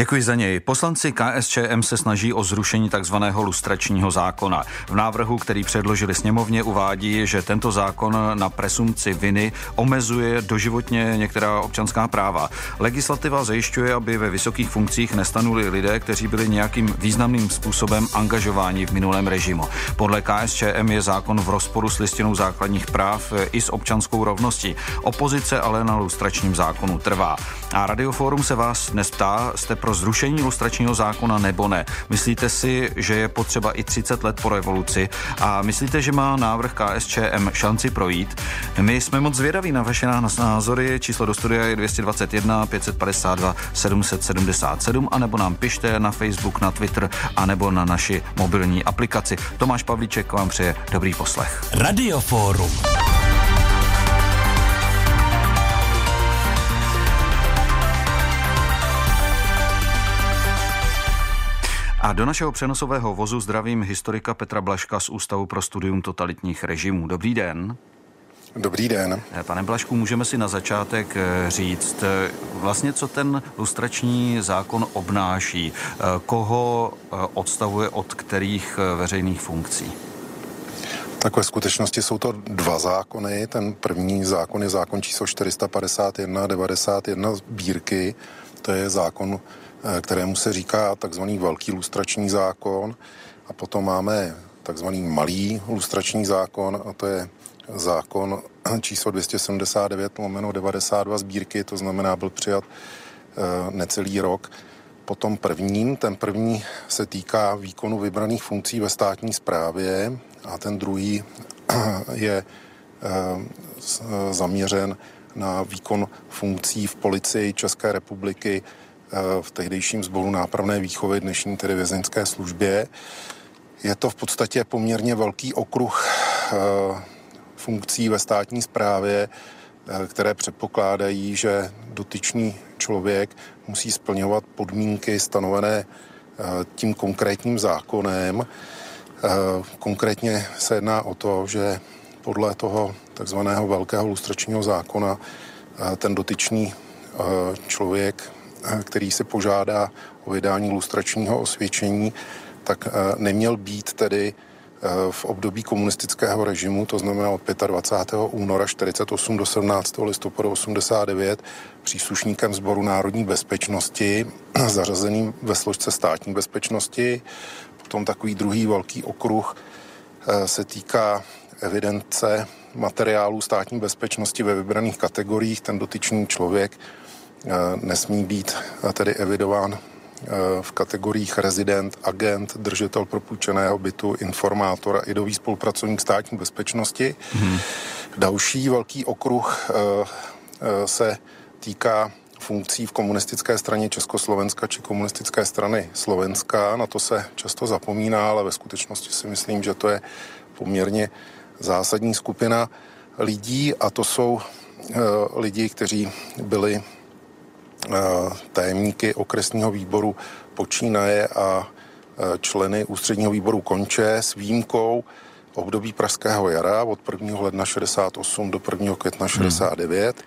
Děkuji za něj. Poslanci KSČM se snaží o zrušení takzvaného lustračního zákona. V návrhu, který předložili sněmovně, uvádí, že tento zákon na presumci viny omezuje doživotně některá občanská práva. Legislativa zajišťuje, aby ve vysokých funkcích nestanuli lidé, kteří byli nějakým významným způsobem angažováni v minulém režimu. Podle KSČM je zákon v rozporu s listinou základních práv i s občanskou rovností. Opozice ale na lustračním zákonu trvá. A Radioforum se vás dnes ptá, jste pro zrušení lustračního zákona nebo ne? Myslíte si, že je potřeba i 30 let po revoluci a myslíte, že má návrh KSČM šanci projít? My jsme moc zvědaví na vaše názory. Číslo do studia je 221 552 777 anebo nám pište na Facebook, na Twitter anebo na naši mobilní aplikaci. Tomáš Pavlíček vám přeje dobrý poslech. Radioforum. A do našeho přenosového vozu zdravím historika Petra Blaška z Ústavu pro studium totalitních režimů. Dobrý den. Dobrý den. Eh, pane Blašku, můžeme si na začátek eh, říct, eh, vlastně co ten lustrační zákon obnáší, koho odstavuje od kterých veřejných funkcí? Tak ve skutečnosti jsou to dva zákony. Ten první zákon je zákon číslo 451 91 sbírky. To je zákon kterému se říká takzvaný velký lustrační zákon a potom máme takzvaný malý lustrační zákon a to je zákon číslo 279 lomeno 92 sbírky, to znamená byl přijat eh, necelý rok. Potom prvním, ten první se týká výkonu vybraných funkcí ve státní správě a ten druhý je eh, zaměřen na výkon funkcí v policii České republiky v tehdejším sboru nápravné výchovy, dnešní tedy vězeňské službě. Je to v podstatě poměrně velký okruh eh, funkcí ve státní správě, eh, které předpokládají, že dotyčný člověk musí splňovat podmínky stanovené eh, tím konkrétním zákonem. Konkrétně se jedná o to, že podle toho takzvaného velkého lustračního zákona ten dotyčný člověk který si požádá o vydání lustračního osvědčení, tak eh, neměl být tedy eh, v období komunistického režimu, to znamená od 25. února 48 do 17. listopadu 89, příslušníkem sboru národní bezpečnosti, zařazeným ve složce státní bezpečnosti. Potom takový druhý velký okruh eh, se týká evidence materiálů státní bezpečnosti ve vybraných kategoriích. Ten dotyčný člověk Eh, nesmí být eh, tedy evidován eh, v kategoriích rezident, agent, držitel propůjčeného bytu, informátor a idový spolupracovník státní bezpečnosti. Hmm. Další velký okruh se týká funkcí v komunistické straně Československa či komunistické strany Slovenska. Na to se často zapomíná, ale ve skutečnosti si myslím, že to je poměrně zásadní skupina lidí a to jsou lidi, kteří byli Eh, tajemníky okresního výboru počínaje a eh, členy ústředního výboru konče s výjimkou období Pražského jara od 1. ledna 68 do 1. května 69 hmm.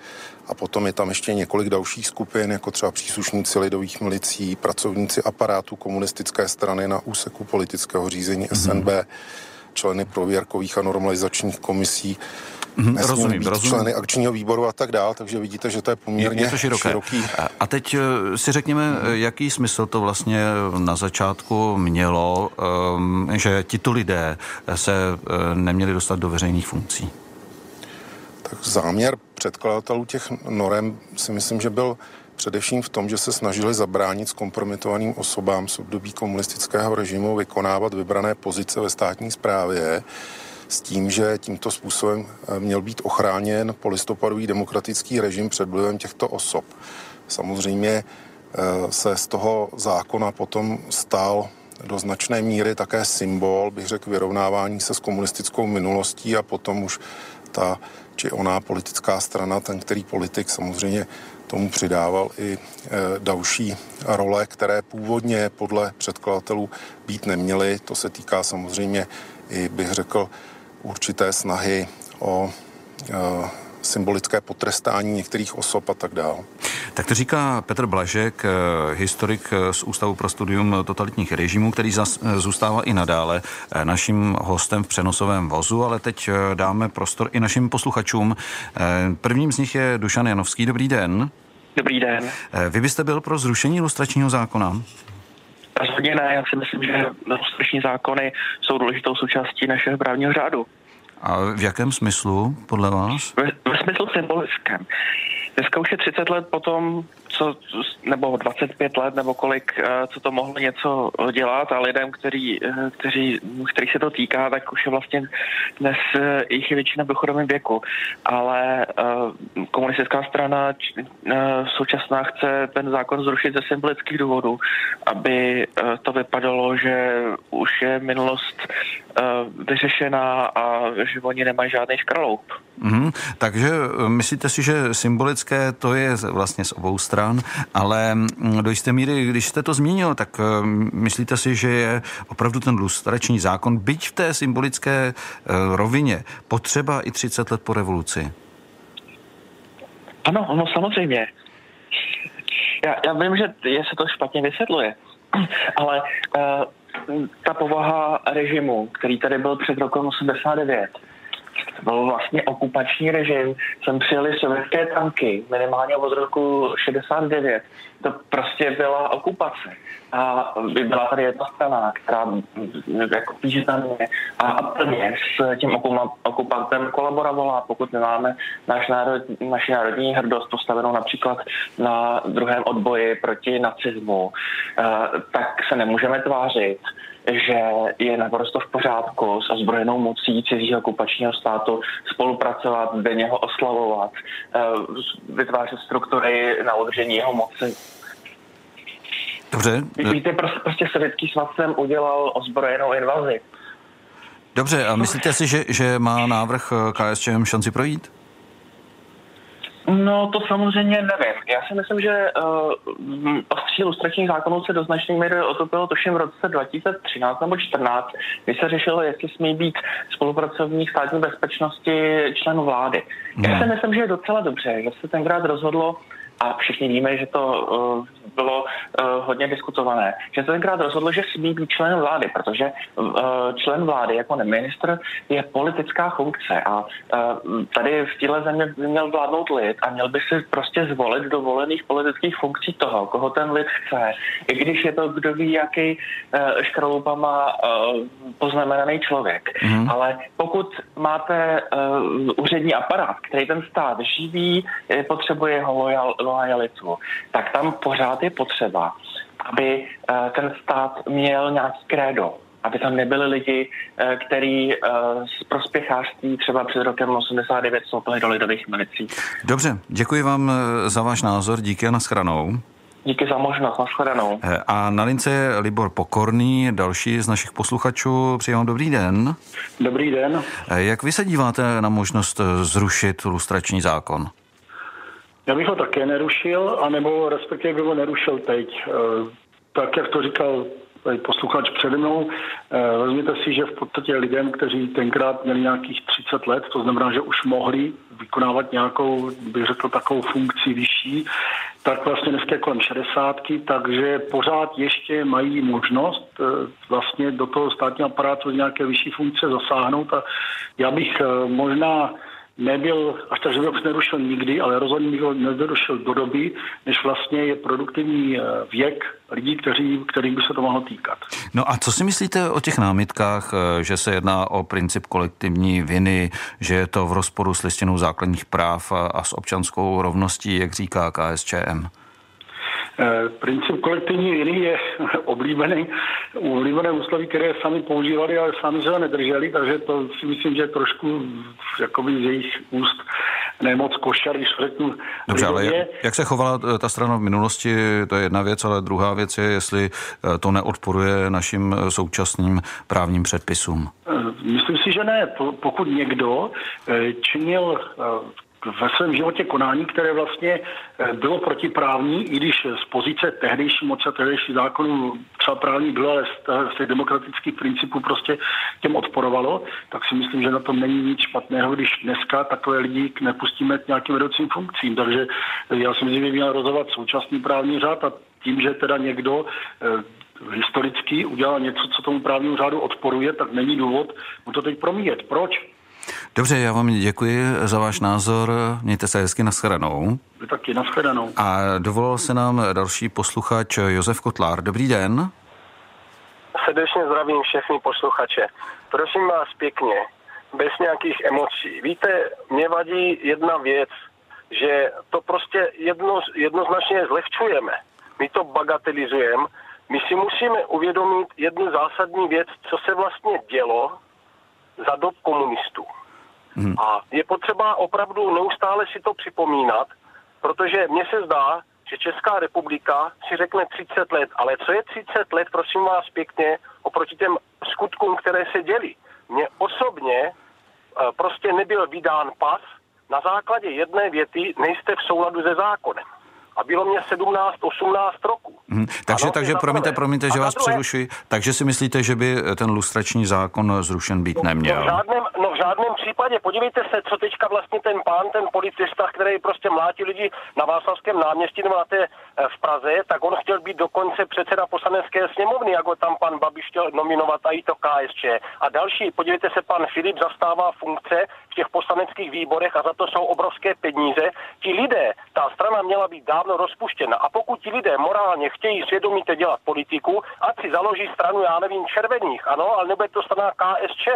a potom je tam ještě několik dalších skupin, jako třeba příslušníci lidových milicí, pracovníci aparátu komunistické strany na úseku politického řízení hmm. SNB, členy prověrkových a normalizačních komisí, Mm, rozumím, být rozumím. členy akčního výboru a tak dál, takže vidíte, že to je poměrně je to široké. široký. A teď eh, si řekněme, mm. jaký smysl to vlastně na začátku mělo, ehm, že tito lidé se eh, neměli dostat do veřejných funkcí? Tak záměr předkladatelů těch norem si myslím, že byl především v tom, že se snažili zabránit zkompromitovaným osobám z období komunistického režimu vykonávat vybrané pozice ve státní správě s tím, že tímto způsobem eh, měl být ochráněn polistopadový demokratický režim před vlivem těchto osob. Samozřejmě eh, se z toho zákona potom stal do značné míry také symbol, bych řekl, vyrovnávání se s komunistickou minulostí a potom už ta či oná politická strana, ten který politik samozřejmě tomu přidával i e, další role, které původně podle předkladatelů být neměly. To se týká samozřejmě i, bych řekl, určité snahy o e, symbolické potrestání některých osob a tak dále. Tak to říká Petr Blažek, eh, historik eh, z Ústavu pro studium totalitních režimů, který zas, eh, zůstává i nadále naším hostem v přenosovém vozu, ale teď dáme prostor i našim posluchačům. Prvním z nich je Dušan Janovský. Dobrý den. Dobrý den. Vy byste byl pro zrušení lustračního zákona? Rozhodně ne, já si myslím, že lustrační zákony jsou důležitou součástí našeho právního řádu. A v jakém smyslu, podle vás? Ve, ve smyslu symbolickém. Dneska už je 30 let potom, co, nebo 25 let, nebo kolik, eh, co to mohlo něco dělat a lidem, který, eh, kteří, který se to týká, tak už je vlastně dnes eh, jich je většina v důchodovém věku. Ale komunistická strana současná chce ten zákon zrušit ze symbolických důvodů, aby to vypadalo, že už je minulost vyřešená a že oni nemají žádný škraloup. Mm, takže myslíte si, že symbolické to je vlastně z obou stran? Stran, ale mm, do jisté míry, když jste to zmínil, tak eh, myslíte si, že je opravdu ten lustrační zákon, byť v té symbolické eh, rovině, potřeba i 30 let po revoluci? Ano, no samozřejmě. Já, já vím, že je se to špatně vysvětluje, ale uh, ta povaha režimu, který tady byl před rokem 89, to byl vlastně okupační režim, sem přijeli sovětské tanky, minimálně od roku 69. To prostě byla okupace. A byla tady jedna strana, která jako významně a plně s tím okupantem kolaborovala. Pokud nemáme náš národ, naši národní hrdost postavenou například na druhém odboji proti nacismu, eh, tak se nemůžeme tvářit, že je naprosto v pořádku s ozbrojenou mocí cizího okupačního státu spolupracovat, denně ho oslavovat, eh, vytvářet struktury na udržení jeho moci. Dobře. Víte, prostě, prostě sovětský svaz sem udělal ozbrojenou invazi. Dobře, a myslíte si, že, že má návrh eh, KSČM šanci projít? No, to samozřejmě nevím. Já si myslím, že uh, ostří lustračních zákonů se do značné míry otopilo tuším v roce 2013 nebo 2014, kdy se řešilo, jestli smí být spolupracovník státní bezpečnosti člen vlády. Já hmm. si myslím, že je docela dobře, že se tenkrát rozhodlo a všichni víme, že to uh, bylo uh, hodně diskutované, že se tenkrát rozhodlo, že smí být členem vlády, protože uh, člen vlády jako ministr je politická funkce a uh, tady v téhle země by měl vládnout lid a měl by si prostě zvolit do volených politických funkcí toho, koho ten lid chce, i když je to kdo ví, jaký uh, škraloupama uh, poznamenaný člověk. Mm. Ale pokud máte uh, úřední aparát, který ten stát živí, potřebuje ho lojal, lojalitu, tak tam pořád je potřeba, aby eh, ten stát měl nějaký krédo, aby tam nebyli lidi, eh, který eh, z prospěchářství třeba před rokem 89 vstoupili do lidových milicí. Dobře, děkuji vám za váš názor, díky a nashranou. Díky za možnost, nashledanou. A na lince je Libor Pokorný, další z našich posluchačů. Přeji vám dobrý den. Dobrý den. Jak vy se díváte na možnost zrušit lustrační zákon? Já bych ho také nerušil, anebo respektive bych ho nerušil teď. Eh, tak, jak to říkal posluchač přede mnou, eh, vezměte si, že v podstatě lidem, kteří tenkrát měli nějakých 30 let, to znamená, že už mohli vykonávat nějakou, bych řekl, takovou funkci vyšší, tak vlastně dneska je kolem 60, takže pořád ještě mají možnost eh, vlastně do toho státního aparátu nějaké vyšší funkce zasáhnout a já bych možná nebyl až tak, bych nerušil nikdy, ale rozhodně bych ho nedorušil do doby, než vlastně je produktivní eh, věk lidí, kteří, kterým by se to mohlo týkat. No a co si myslíte o těch námitkách, eh, že se jedná o princip kolektivní viny, že je to v rozporu s listinou základních práv a s občanskou rovností, jak říká KSČM? Eh, princip kolektivní viny je oblíbený, oblíbené úsloví, které sami používali, ale sami se ho nedrželi, takže to si myslím, že je trošku jakoby z jejich úst nemoc košar, když řeknu. Dobře, ale jak, jak se chovala eh, ta strana v minulosti, to je jedna věc, ale druhá věc je, jestli eh, to neodporuje našim současným právním předpisům. Myslím si, že ne. Pokud někdo činil ve svém životě konání, které vlastně eh, bylo protiprávní, i když z pozice tehdejší moci a tehdejší zákonů třeba právní bylo, ale z těch demokratických principů prostě těm odporovalo, tak si myslím, že na tom není nic špatného, když dneska takové lidi nepustíme k nějakým vedoucím funkcím. Takže já si myslím, že měl rozhodovat současný právní řád a tím, že teda někdo eh, historicky udělal něco, co tomu právnímu řádu odporuje, tak není důvod mu to teď promíjet. Proč? Dobře, já vám děkuji za váš názor. Mějte se hezky nashledanou. Vy taky nashledanou. A dovolal se nám další posluchač Josef Kotlár. Dobrý den. Srdečně zdravím všechny posluchače. Prosím vás pěkně, bez nějakých emocí. Víte, mě vadí jedna věc, že to prostě jedno, jednoznačně zlehčujeme. My to bagatelizujeme. My si musíme uvědomit jednu zásadní věc, co se vlastně dělo za dob komunistů. Hmm. A je potřeba opravdu neustále si to připomínat, protože mně se zdá, že Česká republika si řekne 30 let, ale co je 30 let, prosím vás pěkně, oproti těm skutkům, které se děli. Mně osobně e, prostě nebyl vydán pas na základě jedné věty, nejste v souladu se zákonem a bylo mě 17, 18 roků. Hmm, takže, ano, takže promiňte, promiňte, že vás druhé... přerušuji. Takže si myslíte, že by ten lustrační zákon zrušen být neměl? No, v žádném, no žádném případě. Podívejte se, co teďka vlastně ten pán, ten policista, který prostě mlátí lidi na Václavském náměstí nebo na té eh, v Praze, tak on chtěl být dokonce předseda poslanecké sněmovny, jako tam pan Babiš chtěl nominovat a i to KSČ. A další, podívejte se, pan Filip zastává funkce v těch poslaneckých výborech a za to jsou obrovské peníze. Ti lidé, ta strana měla být dávno rozpuštěna. A pokud ti lidé morálně chtějí svědomíte dělat politiku, ať si založí stranu, já nevím, červených, ano, ale nebude to strana KSČ.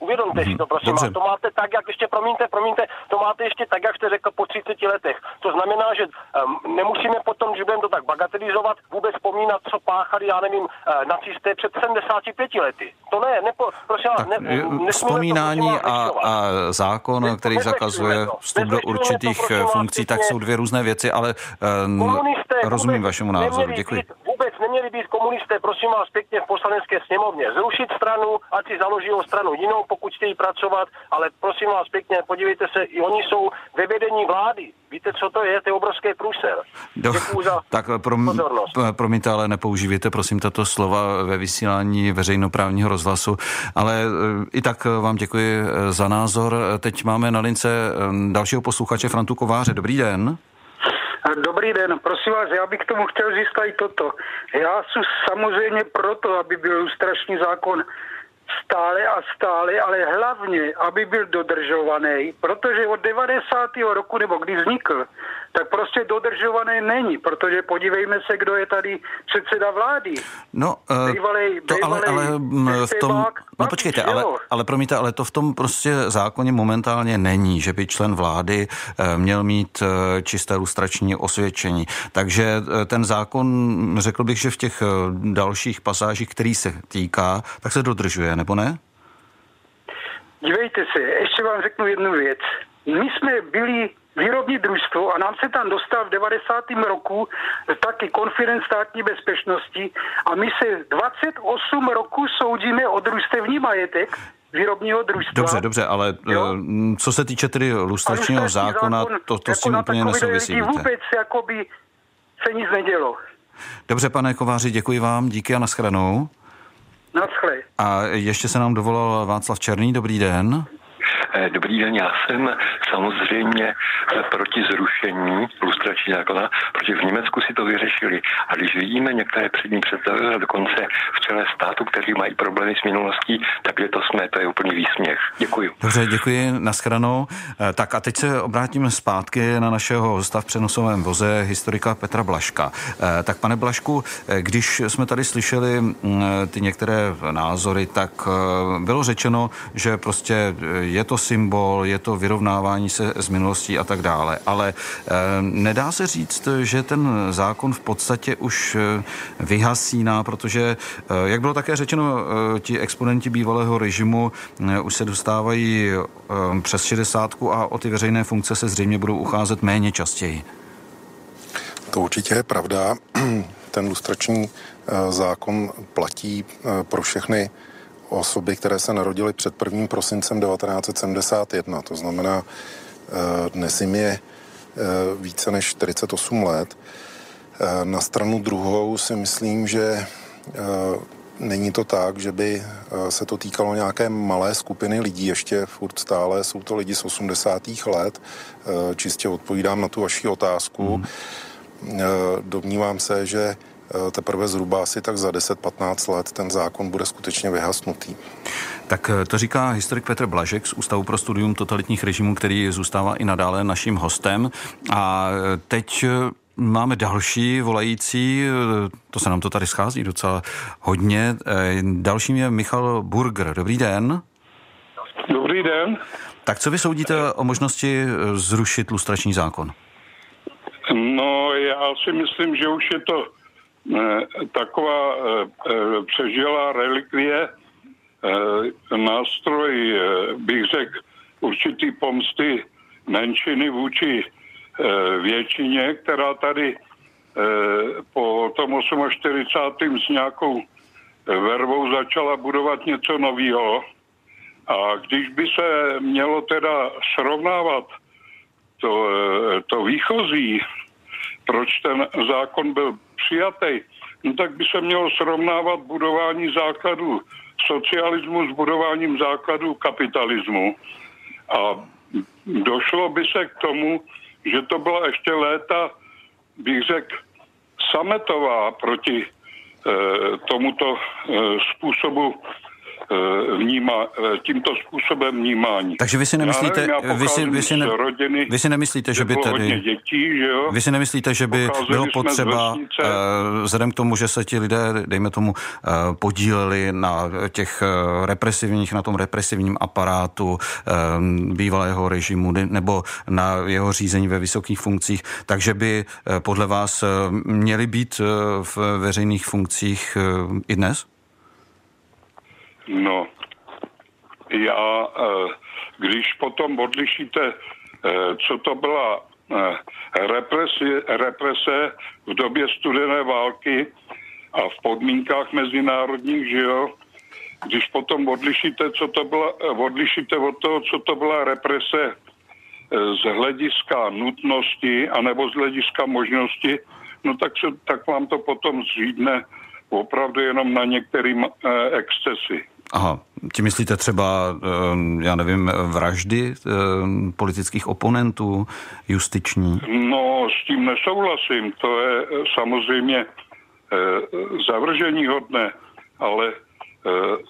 Uvědomte si to, prosím vás. To máte tak, jak ještě, promiňte, promiňte, to máte ještě tak, jak jste řekl po 30 letech. To znamená, že um, nemusíme potom, že budeme to tak bagatelizovat, vůbec vzpomínat, co páchali, já nevím, uh, nacisté před 75 lety. To ne, nepo, prosím vás, ne, Vzpomínání to, a, a zákon, ne, který zakazuje vstup do určitých to, eh, funkcí, tak jsou dvě různé věci, ale um, rozumím vašemu názoru. Děkuji. Být, vůbec neměli být komunisté, prosím vás pěkně, v poslanecké sněmovně. Zrušit stranu, ať si založí stranu jinou, pokud chtějí pracovat, ale prosím vás pěkně, podívejte se, i oni jsou ve vedení vlády. Víte, co to je? To je obrovský průser. Do, za tak prom, promiňte, ale nepoužívejte prosím tato slova ve vysílání veřejnoprávního rozhlasu, ale eh, i tak vám děkuji eh, za názor. Teď máme na lince eh, dalšího posluchače Frantu Kováře. Dobrý den. Dobrý den, prosím vás, já bych k tomu chtěl získat i toto. Já jsem samozřejmě proto, aby byl lustrační zákon stále a stále, ale hlavně, aby byl dodržovaný, protože od 90. roku, nebo kdy vznikl, tak prostě dodržované není, protože podívejme se, kdo je tady předseda vlády. No, uh, bývalej, to ale, ale mm, v tom, no počkejte, ale, ale promiňte, ale to v tom prostě zákoně momentálně není, že by člen vlády uh, měl mít uh, čisté lustrační osvědčení. Takže ten zákon, řekl bych, že v těch dalších pasážích, který se týká, tak se dodržuje, nebo ne? Dívejte se, ještě vám řeknu jednu věc. My jsme byli výrobní družstvo a nám se tam dostal v 90. roku taky konferenc státní bezpečnosti a my se 28 roku soudíme o družstevní majetek, výrobního družstva. Dobře, dobře, ale jo? Eh, co se týče tedy lustračního zákona, zákon, to, to s tím jako úplně nesouvisí. Vůbec jakoby se nic nedělo. Dobře, pane Kováři, děkuji vám, díky a nashledanou. Naschle. A ještě se nám dovolal Václav Černý, dobrý den. Eh, dobrý den, já jsem samozřejmě proti zrušení lustrační zákona, protože v Německu si to vyřešili. A když vidíme některé přední představitele, dokonce v čele státu, kteří mají problémy s minulostí, tak je to jsme, to je úplný výsměch. Děkuji. Dobře, děkuji, naschranou. Eh, tak a teď se obrátíme zpátky na našeho hosta v přenosovém voze, historika Petra Blaška. Eh, tak pane Blašku, když jsme tady slyšeli mm, ty některé názory, tak bylo řečeno, že prostě je to symbol, je to vyrovnávání se s minulostí a tak dále. Ale eh, nedá se říct, že ten zákon v podstatě už eh, vyhasíná, protože, eh, jak bylo také řečeno, ti exponenti bývalého režimu už se dostávají přes 60 a o ty veřejné funkce se zřejmě budou ucházet méně častěji. To určitě je pravda. Ten lustrační zákon platí pro všechny osoby, které se narodily před 1. prosincem 1971. To znamená, Dnes jim je více než 48 let. Na stranu druhou si myslím, že Není to tak, že by se to týkalo nějaké malé skupiny lidí, ještě furt stále jsou to lidi z 80. let. Čistě odpovídám na tu vaši otázku. Mm. Domnívám se, že teprve zhruba asi tak za 10-15 let ten zákon bude skutečně vyhasnutý. Tak to říká historik Petr Blažek z Ústavu pro studium totalitních režimů, který zůstává i nadále naším hostem. A teď Máme další volající, to se nám to tady schází docela hodně. Dalším je Michal Burger. Dobrý den. Dobrý den. Tak co vy soudíte o možnosti zrušit lustrační zákon? No, já si myslím, že už je to eh, taková eh, eh, přežilá relikvie, nástroj, bych řekl, určitý pomsty menšiny vůči většině, která tady po tom 48. s nějakou vervou začala budovat něco nového. A když by se mělo teda srovnávat to, to výchozí, proč ten zákon byl přijatý, no tak by se mělo srovnávat budování základů socialismu s budováním základů kapitalismu. A došlo by se k tomu, že to byla ještě léta, bych řekl, sametová proti e, tomuto e, způsobu Eh, vníma, eh, tímto způsobem vnímání. Takže vy si nemyslíte, nevím, vy, si, vy, si ne, rodiny, vy si nemyslíte, že by tedy, dětí, že jo? vy si nemyslíte, že by Pocházeli bylo potřeba, uh, vzhledem k tomu, že se ti lidé, dejme tomu, podíleli na těch represivních, na tom represivním aparátu bývalého režimu nebo na jeho řízení ve vysokých funkcích, takže by podle vás měli být v veřejných funkcích i dnes? No, já, eh, když potom odlišíte, eh, co to byla eh, represi, represe v době studené války a v podmínkách mezinárodních, že jo, když potom odlišíte, co to byla, odlišíte od toho, co to byla represe z hlediska nutnosti anebo z hlediska možnosti, no tak, se, tak vám to potom zřídne opravdu jenom na některým excesy. Aha, ti myslíte třeba, eh, já nevím, vraždy eh, politických oponentů, justiční? No, s tím nesouhlasím. To je eh, samozřejmě zavržení hodné, ale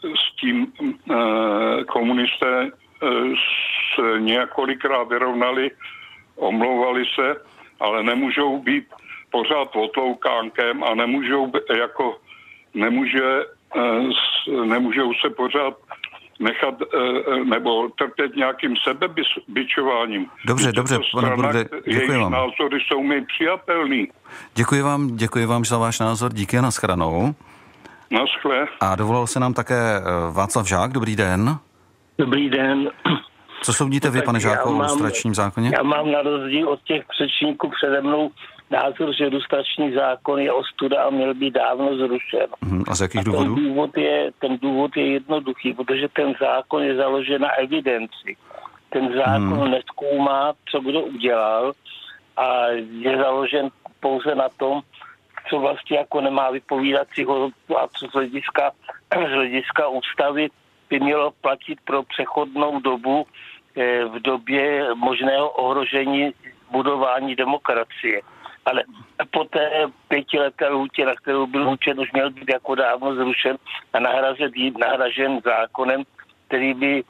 s tím komunisté se několikrát vyrovnali, omlouvali se, ale nemůžou být pořád otloukánkem a nemůžou jako nemůže Eh, nemůžou se pořád nechat eh, nebo trpět nějakým sebebičováním. Dobře, dobře, pane Burde, děkuji vám. názory jsou mi přijatelný. Děkuji vám, děkuji vám za váš názor, díky a naschranou. Naschle. A dovolal se nám také eh, Václav Žák, dobrý den. Dobrý den. Co soudíte vy, pane Žáko, o lustračním zákoně? Já mám na rozdíl od těch předšníků přede mnou názor, že lustrační zákon je ostuda a měl být dávno zrušen. Hmm, a z jakých a důvodů? Ten důvod, je, ten důvod je jednoduchý, protože ten zákon je založen na evidenci. Ten zákon hmm. neskúmá, co kdo udělal a je založen pouze na tom, co vlastně jako nemá vypovídacího a co z hlediska, z hlediska ústavy by mělo platit pro přechodnou dobu eh, v době možného ohrožení budování demokracie ale po té pětileté lhůtě, na kterou byl určen, už měl být jako dávno zrušen a nahrazen, nahražen zákonem, který by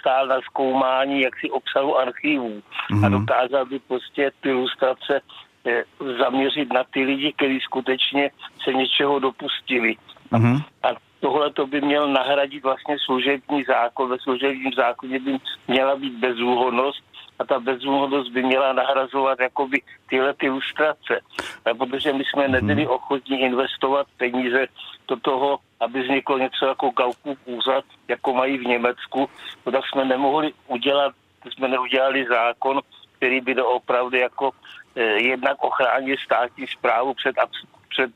stál na zkoumání jaksi obsahu archivů mm-hmm. a mhm. dokázal by prostě ty ilustrace eh, zaměřit na ty lidi, kteří skutečně se něčeho dopustili. Mm-hmm. A tohle to by měl nahradit vlastně služební zákon. Ve služebním zákoně by měla být bezúhodnost a ta bezúhodnost by měla nahrazovat jakoby tyhle ty ilustrace. Protože my jsme nebyli mhm. ochotní investovat peníze do toho, aby vzniklo něco jako Gaukův úřad, jako mají v Německu, no tak jsme nemohli udělat, jsme neudělali zákon, který by opravdu jako eh, jednak ochránil státní zprávu před, před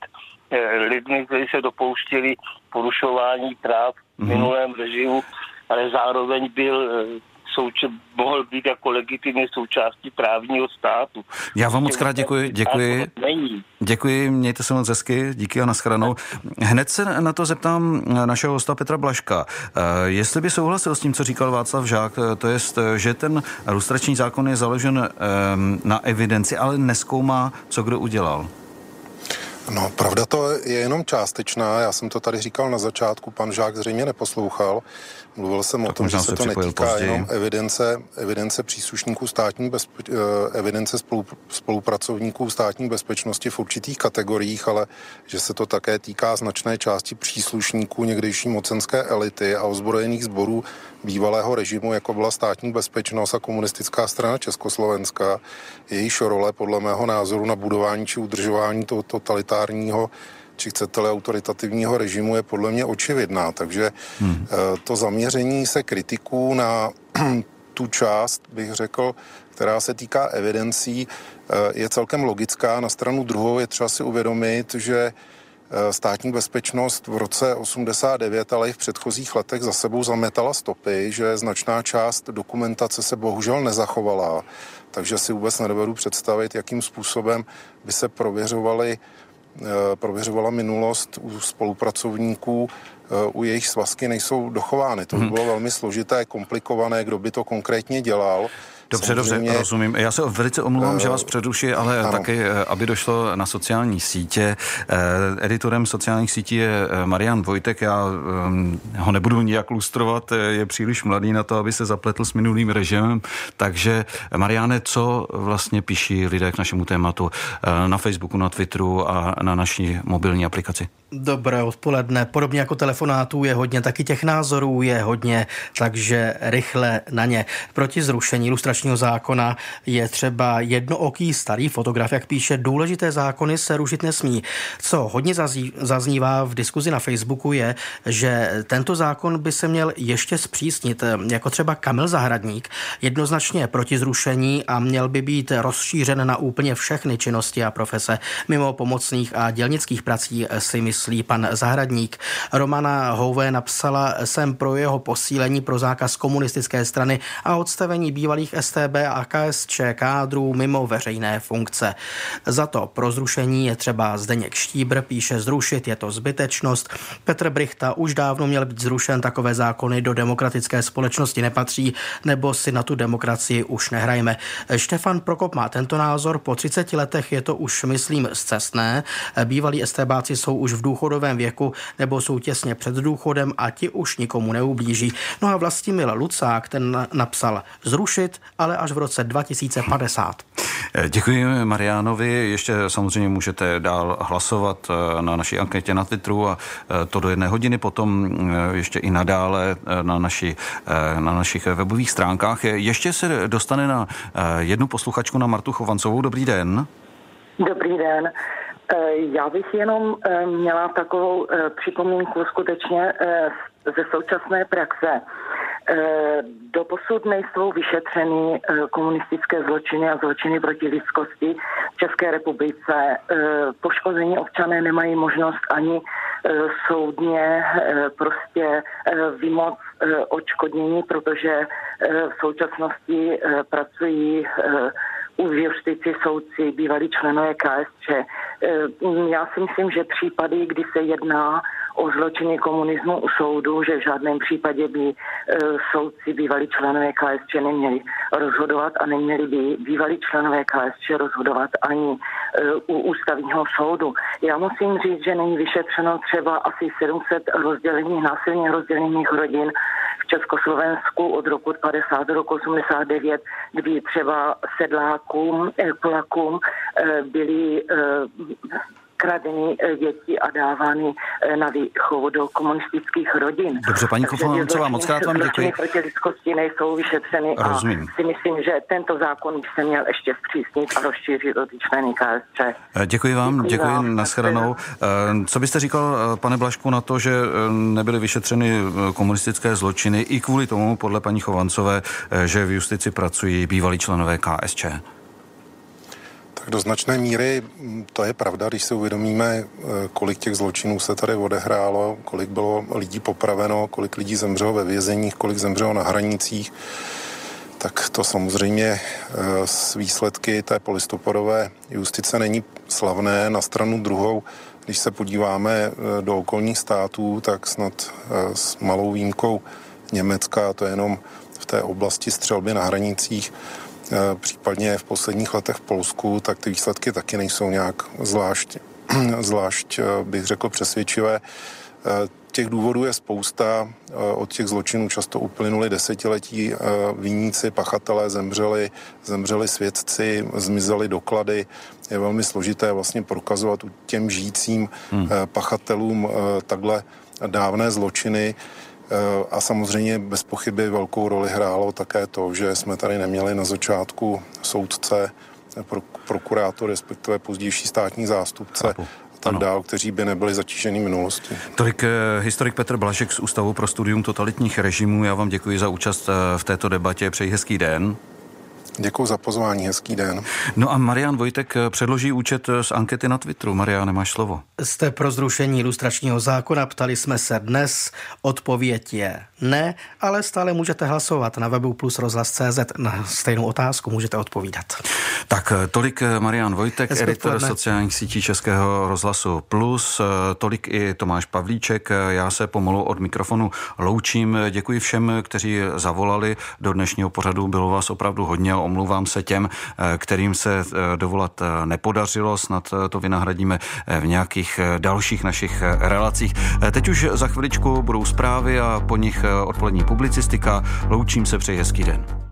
eh, lidmi, kteří se dopouštěli porušování práv v mhm. minulém režimu, ale zároveň byl eh, souč- mohl být jako legitimně součástí právního státu. Já vám moc krát děkuji, děkuji. Není. Děkuji, mějte se moc hezky, díky a nashledanou. Hned se na to zeptám našeho hosta Petra Blaška. Eh, jestli by souhlasil s tím, co říkal Václav Žák, eh, to je, že ten lustrační zákon je založen eh, na evidenci, ale neskoumá, co kdo udělal. No, pravda to je jenom částečná. Já jsem to tady říkal na začátku, pan Žák zřejmě neposlouchal. Mluvil jsem tak o tom, že se to netýká později. jenom evidence, evidence příslušníků státní bezpe, eh, evidence spolu, spolupracovníků státní bezpečnosti v určitých kategoriích, ale že se to také týká značné části příslušníků někdejší mocenské elity a ozbrojených sborů bývalého režimu, jako byla státní bezpečnost a komunistická strana Československa. Jejíž role podle mého názoru na budování či udržování toho totalitárního či chcete autoritativního režimu je podle mě očividná. Takže hmm. Eh, to zaměření se kritiků na tu část, bych řekl, která se týká evidencí, eh, je celkem logická. Na stranu druhou je třeba si uvědomit, že eh, státní bezpečnost v roce 89, ale i v předchozích letech za sebou zametala stopy, že značná část dokumentace se bohužel nezachovala. Takže si vůbec nedovedu představit, jakým způsobem by se prověřovaly prověřovala minulost u spolupracovníků, eh, u jejich svazky nejsou dochovány. To by mhm. bylo velmi složité, komplikované, kdo by to konkrétně dělal. Dobře, Samozřejmě, dobře, rozumím. Já se velice omlouvám, uh, že vás předuši, ale ano. taky, eh, aby došlo na sociální sítě. Editorem sociálních sítí je Marian Vojtek. Já um, ho nebudu nijak lustrovat, je příliš mladý na to, aby se zapletl s minulým režimem. Takže, Mariane, co vlastně píší lidé k našemu tématu na Facebooku, na Twitteru a na naší mobilní aplikaci? Dobré odpoledne. Podobně jako telefonátů je hodně, taky těch názorů je hodně, takže rychle na ně. Proti zrušení ilustračního zákona je třeba jednooký starý fotograf, jak píše, důležité zákony se rušit nesmí. Co hodně zaznívá v diskuzi na Facebooku je, že tento zákon by se měl ještě zpřísnit, jako třeba Kamil Zahradník, jednoznačně proti zrušení a měl by být rozšířen na úplně všechny činnosti a profese. Mimo pomocných a dělnických prací si myslí myslí pan Zahradník. Romana Houvé napsala, jsem pro jeho posílení pro zákaz komunistické strany a odstavení bývalých STB a KSČ kádrů mimo veřejné funkce. Za to pro zrušení je třeba Zdeněk Štíbr, píše zrušit, je to zbytečnost. Petr Brichta už dávno měl být zrušen, takové zákony do demokratické společnosti nepatří, nebo si na tu demokracii už nehrajeme. Štefan Prokop má tento názor, po 30 letech je to už, myslím, zcestné. Bývalí STBáci jsou už v důchodovém věku nebo jsou těsně před důchodem a ti už nikomu neublíží. No a Vlastimil Lucák ten napsal zrušit, ale až v roce 2050. Děkuji Mariánovi. Ještě samozřejmě můžete dál hlasovat eh, na naší anketě na Twitteru a eh, to do jedné hodiny, potom eh, ještě i nadále na, naši, na našich webových stránkách. Ještě se dostane na jednu posluchačku na Martu Chovancovou. Dobrý den. Dobrý den. Eh, já bych jenom eh, měla takovou eh, připomínku skutečně ze současné praxe. Doposud nejsou vyšetřeny komunistické zločiny a zločiny proti lidskosti v České republice. Poškození občané nemají možnost ani soudně prostě vymoc očkodnění, protože v současnosti pracují už justici, soudci, bývalí členové KSČ. E, já si myslím, že případy, kdy se jedná o zločiny komunismu u soudu, že v žádném případě by e, soudci, bývalí členové KSČ neměli rozhodovat a neměli by bývalí členové KSČ rozhodovat ani e, u ústavního soudu. Já musím říct, že není vyšetřeno třeba asi 700 rozdělených, násilně rozdělených rodin v Československu od roku 50 do roku 89, kdy třeba sedlákům, eh, Polakům eh, byly eh, kradeny děti a dávány na výchovu do komunistických rodin. Dobře, paní Kofancová, moc krát vám děkuji. proti lidskosti nejsou vyšetřeny Rozumím. a si myslím, že tento zákon by se měl ještě zpřísnit a rozšířit o ty členy KSČ. Děkuji vám, děkuji, děkuji vám. nashledanou. Co byste říkal, pane Blašku, na to, že nebyly vyšetřeny komunistické zločiny i kvůli tomu, podle paní Chovancové, že v justici pracují bývalí členové KSČ? Tak do značné míry mm, to je pravda, když si uvědomíme, eh, kolik těch zločinů se tady odehrálo, kolik bylo lidí popraveno, kolik lidí zemřelo ve vězeních, kolik zemřelo na hranicích. tak to samozřejmě s výsledky té polistopadové justice není slavné. Na stranu druhou, když se podíváme do okolních států, tak snad s malou výjimkou Německa, to je jenom v té oblasti střelby na hranicích, případně v posledních letech v Polsku, tak ty výsledky taky nejsou nějak zvlášť, zvlášť bych řekl, přesvědčivé. Těch důvodů je spousta. Od těch zločinů často uplynuly desetiletí. Viníci, pachatelé zemřeli, zemřeli svědci, zmizely doklady. Je velmi složité vlastně prokazovat těm žijícím hmm. pachatelům takhle dávné zločiny. A samozřejmě bez pochyby velkou roli hrálo také to, že jsme tady neměli na začátku soudce, prokurátor, respektive pozdější státní zástupce, Chápu tak ano. dál, kteří by nebyli zatíženi minulostí. Tolik eh, historik Petr Blažek z Ústavu pro studium totalitních režimů. Já vám děkuji za účast eh, v této debatě. Přeji hezký den. Děkuji za pozvání, hezký den. No a Marian Vojtek předloží účet z ankety na Twitteru. Marian, máš slovo. Jste pro zrušení ilustračního zákona, ptali jsme se dnes. Odpověď je ne, ale stále můžete hlasovat na webu plus rozhlas.cz na stejnou otázku, můžete odpovídat. Tak tolik Marian Vojtek, Hezky editor odpoledne. sociálních sítí Českého rozhlasu Plus, tolik i Tomáš Pavlíček. Já se pomalu od mikrofonu loučím. Děkuji všem, kteří zavolali do dnešního pořadu. Bylo vás opravdu hodně omlouvám se těm, eh, kterým se eh, dovolat eh, nepodařilo, snad to vynahradíme v nějakých dalších našich relacích. Teď už za chviličku budou zprávy a po nich odpolední publicistika. Loučím se, přeji hezký den.